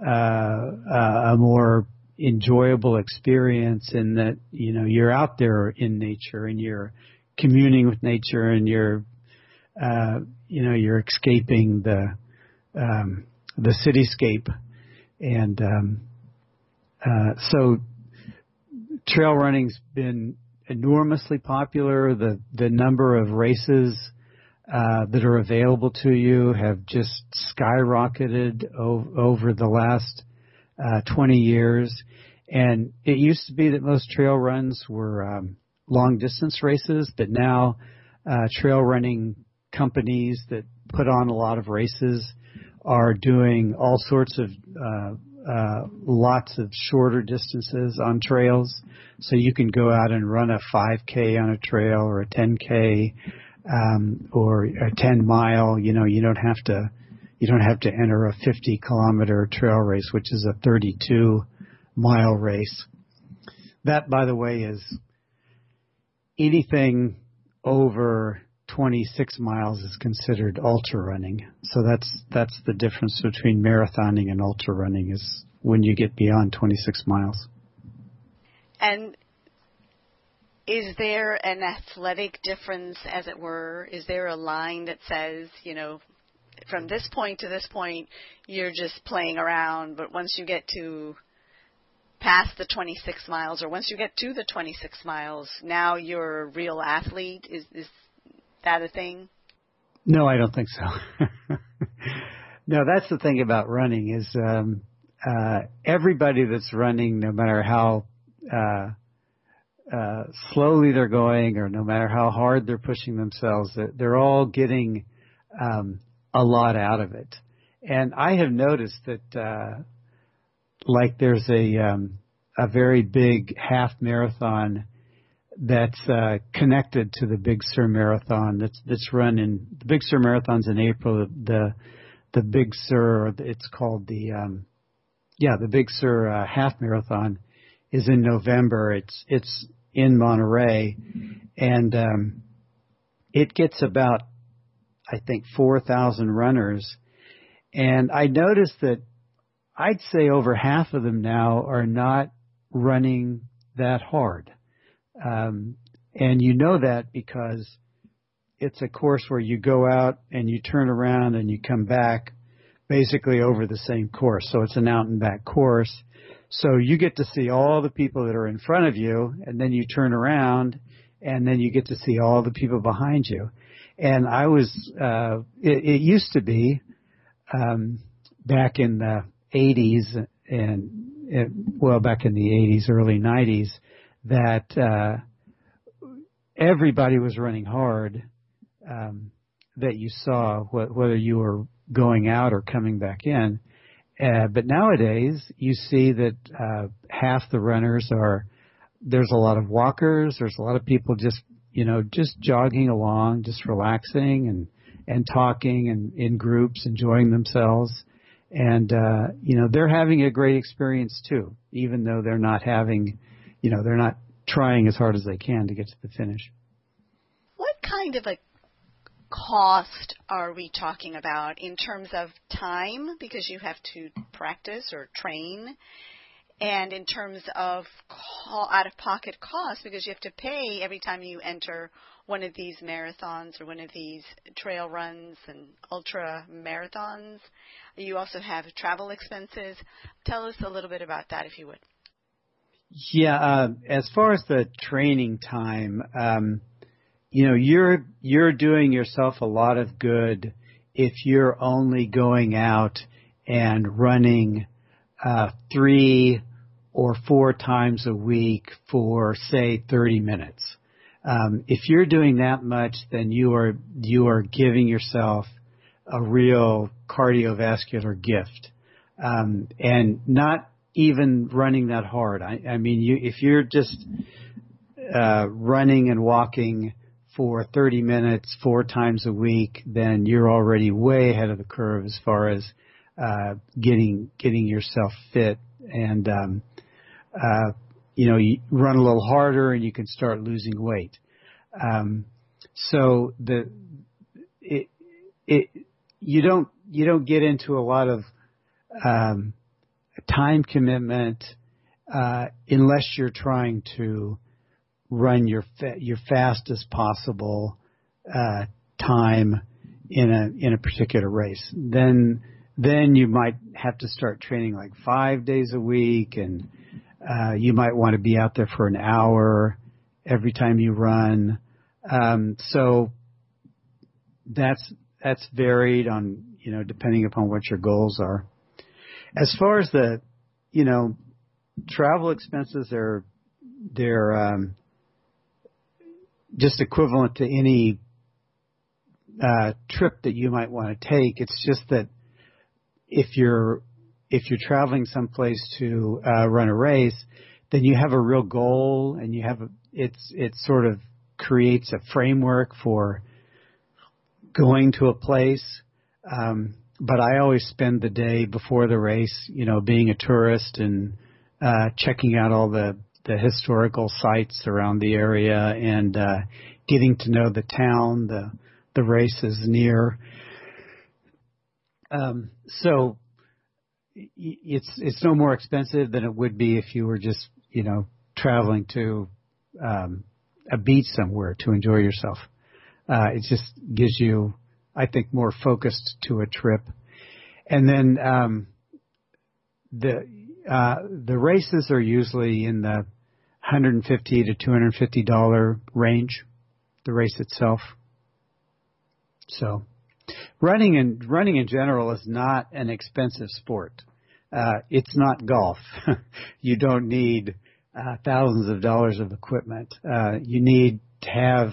Speaker 2: uh, a more enjoyable experience in that you know you're out there in nature and you're communing with nature and you're uh, you know you're escaping the um, the cityscape, and um, uh, so trail running's been enormously popular. The the number of races uh, that are available to you have just skyrocketed o- over the last uh, 20 years. And it used to be that most trail runs were um, long distance races, but now uh, trail running companies that put on a lot of races are doing all sorts of uh, uh, lots of shorter distances on trails. So you can go out and run a 5K on a trail or a 10K um, or a 10 mile. You know, you don't have to you don't have to enter a 50 kilometer trail race, which is a 32 mile race. That, by the way, is anything over 26 miles is considered ultra running. So that's that's the difference between marathoning and ultra running is when you get beyond 26 miles.
Speaker 1: And is there an athletic difference, as it were? Is there a line that says, you know, from this point to this point, you're just playing around, but once you get to past the 26 miles, or once you get to the 26 miles, now you're a real athlete? Is, is that a thing?
Speaker 2: No, I don't think so. no, that's the thing about running is um, uh, everybody that's running, no matter how uh, uh, slowly they're going or no matter how hard they're pushing themselves, they're all getting um, a lot out of it. And I have noticed that, uh, like there's a um, a very big half marathon that's uh, connected to the Big Sur Marathon that's that's run in the Big Sur Marathon's in April. The the Big Sur, it's called the um, yeah the Big Sur uh, half marathon is in November. It's it's in Monterey, and um, it gets about I think four thousand runners, and I noticed that I'd say over half of them now are not running that hard, um, and you know that because it's a course where you go out and you turn around and you come back basically over the same course. So it's an out and back course so you get to see all the people that are in front of you, and then you turn around, and then you get to see all the people behind you. And I was, uh, it, it used to be, um, back in the 80s and, it, well, back in the 80s, early 90s, that, uh, everybody was running hard, um, that you saw, wh- whether you were going out or coming back in. Uh, but nowadays, you see that uh, half the runners are there's a lot of walkers. There's a lot of people just you know just jogging along, just relaxing and and talking and in groups, enjoying themselves. And uh, you know they're having a great experience too, even though they're not having, you know, they're not trying as hard as they can to get to the finish.
Speaker 1: What kind of a cost are we talking about in terms of time? Because you have to practice or train. And in terms of out of pocket cost because you have to pay every time you enter one of these marathons or one of these trail runs and ultra marathons. You also have travel expenses. Tell us a little bit about that if you would
Speaker 2: yeah uh, as far as the training time um, you know you're you're doing yourself a lot of good if you're only going out and running uh, three or four times a week for say 30 minutes. Um, if you're doing that much, then you are you are giving yourself a real cardiovascular gift, um, and not even running that hard. I, I mean, you if you're just uh, running and walking for 30 minutes four times a week, then you're already way ahead of the curve as far as uh, getting getting yourself fit and um, uh, you know you run a little harder and you can start losing weight. Um, so the it it you don't you don't get into a lot of um, time commitment uh, unless you're trying to run your fa- your fastest possible uh, time in a in a particular race. Then then you might have to start training like five days a week, and uh, you might want to be out there for an hour every time you run. Um, so that's that's varied on you know depending upon what your goals are. As far as the you know travel expenses, they're they're um, just equivalent to any uh, trip that you might want to take. It's just that if you're if you're traveling someplace to uh, run a race, then you have a real goal, and you have a, it's it sort of creates a framework for going to a place. Um, but I always spend the day before the race, you know, being a tourist and uh, checking out all the the historical sites around the area and uh, getting to know the town, the the races near. Um, so it's it's no more expensive than it would be if you were just you know traveling to um, a beach somewhere to enjoy yourself. Uh, it just gives you, I think, more focused to a trip. And then um, the uh, the races are usually in the 150 to 250 dollar range. The race itself. So, running and running in general is not an expensive sport. Uh, it's not golf. you don't need uh, thousands of dollars of equipment. Uh, you need to have,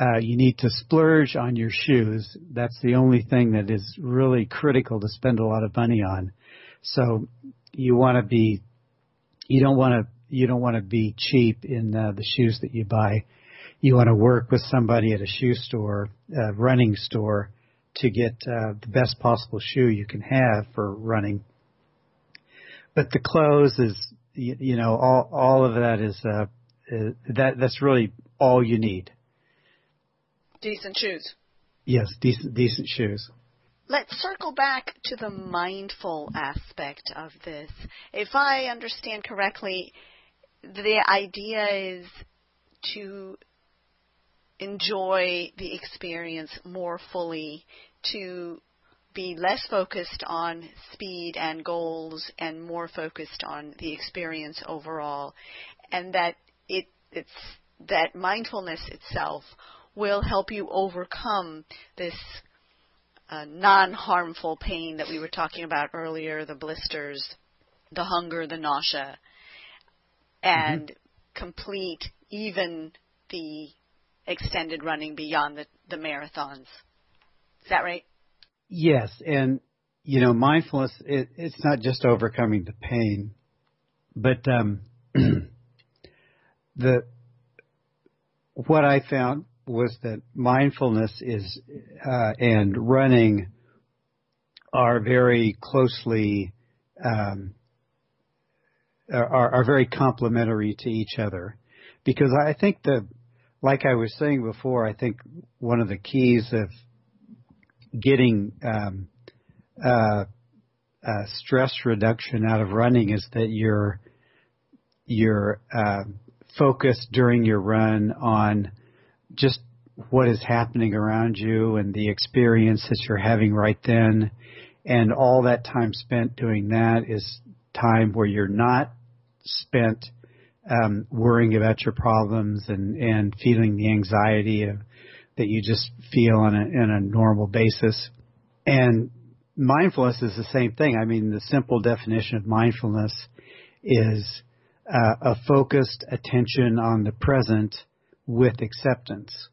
Speaker 2: uh, you need to splurge on your shoes. That's the only thing that is really critical to spend a lot of money on. So you want to be, you don't want to, you don't want to be cheap in uh, the shoes that you buy. You want to work with somebody at a shoe store, a running store, to get uh, the best possible shoe you can have for running. But the clothes is you, you know, all all of that is uh, uh, that that's really all you need.
Speaker 1: Decent shoes.
Speaker 2: Yes, decent decent shoes.
Speaker 1: Let's circle back to the mindful aspect of this. If I understand correctly, the idea is to enjoy the experience more fully, to be less focused on speed and goals and more focused on the experience overall and that it it's that mindfulness itself will help you overcome this uh, non-harmful pain that we were talking about earlier the blisters the hunger the nausea and mm-hmm. complete even the extended running beyond the, the marathons is that right
Speaker 2: Yes, and you know, mindfulness it, it's not just overcoming the pain, but um, the what I found was that mindfulness is uh, and running are very closely um, are, are very complementary to each other. Because I think that like I was saying before, I think one of the keys of getting um, uh, uh, stress reduction out of running is that you're you're uh, focused during your run on just what is happening around you and the experience that you're having right then, and all that time spent doing that is time where you're not spent um, worrying about your problems and and feeling the anxiety of that you just feel on a, on a normal basis. And mindfulness is the same thing. I mean, the simple definition of mindfulness is uh, a focused attention on the present with acceptance.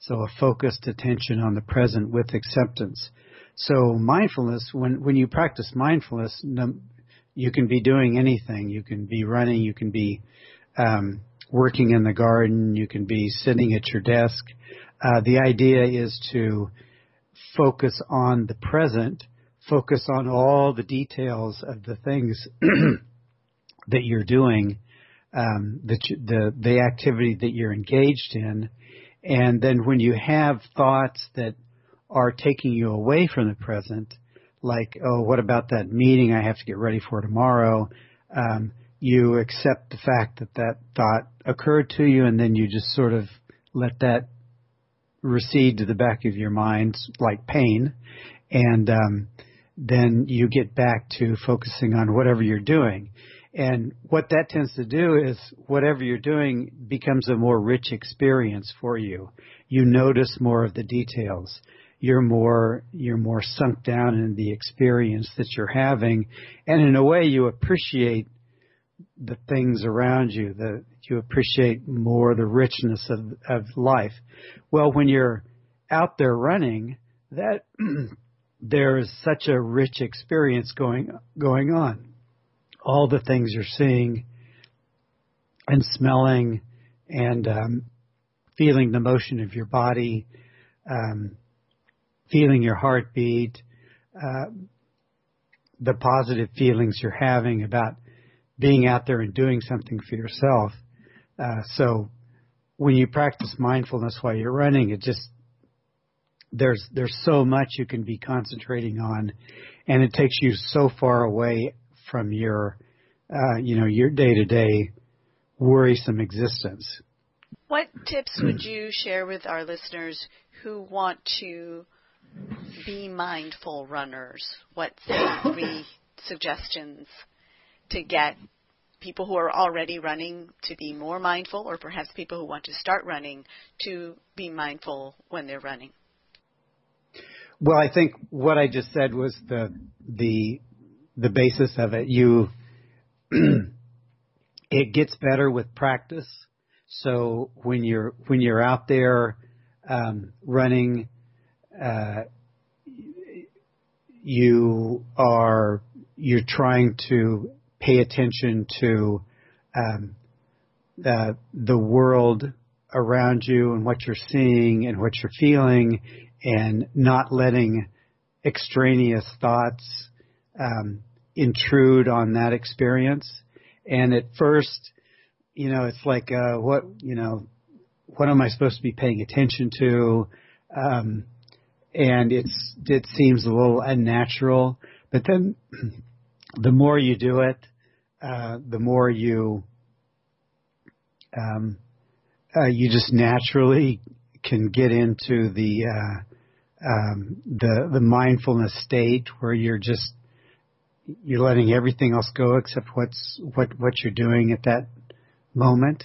Speaker 2: So a focused attention on the present with acceptance. So mindfulness, when, when you practice mindfulness, you can be doing anything. You can be running, you can be um, working in the garden, you can be sitting at your desk, uh, the idea is to focus on the present, focus on all the details of the things that you're doing, um, the, the the activity that you're engaged in, and then when you have thoughts that are taking you away from the present, like oh, what about that meeting I have to get ready for tomorrow? Um, you accept the fact that that thought occurred to you, and then you just sort of let that recede to the back of your mind like pain, and um, then you get back to focusing on whatever you're doing. And what that tends to do is whatever you're doing becomes a more rich experience for you. You notice more of the details. You're more you're more sunk down in the experience that you're having, and in a way you appreciate the things around you. The you appreciate more the richness of, of life. Well, when you're out there running, that there is such a rich experience going going on. All the things you're seeing and smelling and um, feeling the motion of your body, um, feeling your heartbeat, uh, the positive feelings you're having about being out there and doing something for yourself. Uh, so when you practice mindfulness while you're running, it just there's there's so much you can be concentrating on, and it takes you so far away from your uh, you know your day to day worrisome existence.
Speaker 1: What tips would you share with our listeners who want to be mindful runners? What three suggestions to get people who are already running to be more mindful, or perhaps people who want to start running to be mindful when they're running?
Speaker 2: Well, I think what I just said was the the the basis of it. You it gets better with practice. So when you're when you're out there um, running, uh, you are you're trying to pay attention to um, the the world around you and what you're seeing and what you're feeling, and not letting extraneous thoughts um, intrude on that experience. And at first, you know, it's like, uh, what, you know, what am I supposed to be paying attention to? Um, and it's, it seems a little unnatural, but then the more you do it, uh, the more you, um, uh, you just naturally can get into the, uh, um, the, the mindfulness state where you're just, you're letting everything else go except what's, what, what you're doing at that moment.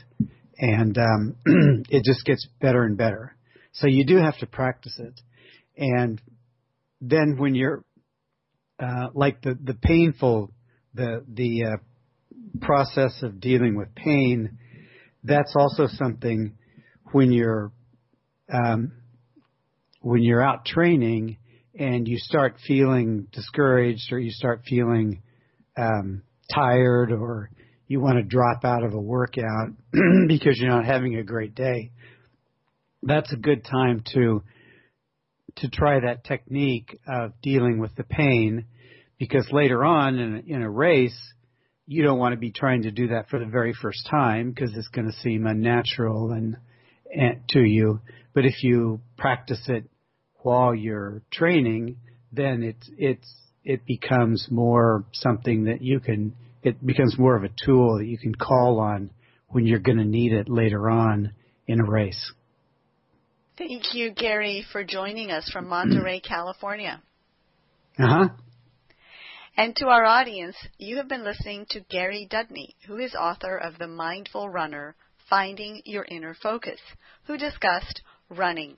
Speaker 2: And, um, it just gets better and better. So you do have to practice it. And then when you're, uh, like the, the painful, the, the, uh, process of dealing with pain, that's also something when you're, um, when you're out training and you start feeling discouraged or you start feeling um, tired or you want to drop out of a workout because you're not having a great day, that's a good time to to try that technique of dealing with the pain because later on in, in a race you don't want to be trying to do that for the very first time because it's going to seem unnatural and, and to you. But if you practice it while you're training then it's it's it becomes more something that you can it becomes more of a tool that you can call on when you're going to need it later on in a race.
Speaker 1: Thank you, Gary, for joining us from Monterey, California.
Speaker 2: Uh huh.
Speaker 1: And to our audience, you have been listening to Gary Dudney, who is author of The Mindful Runner Finding Your Inner Focus, who discussed running.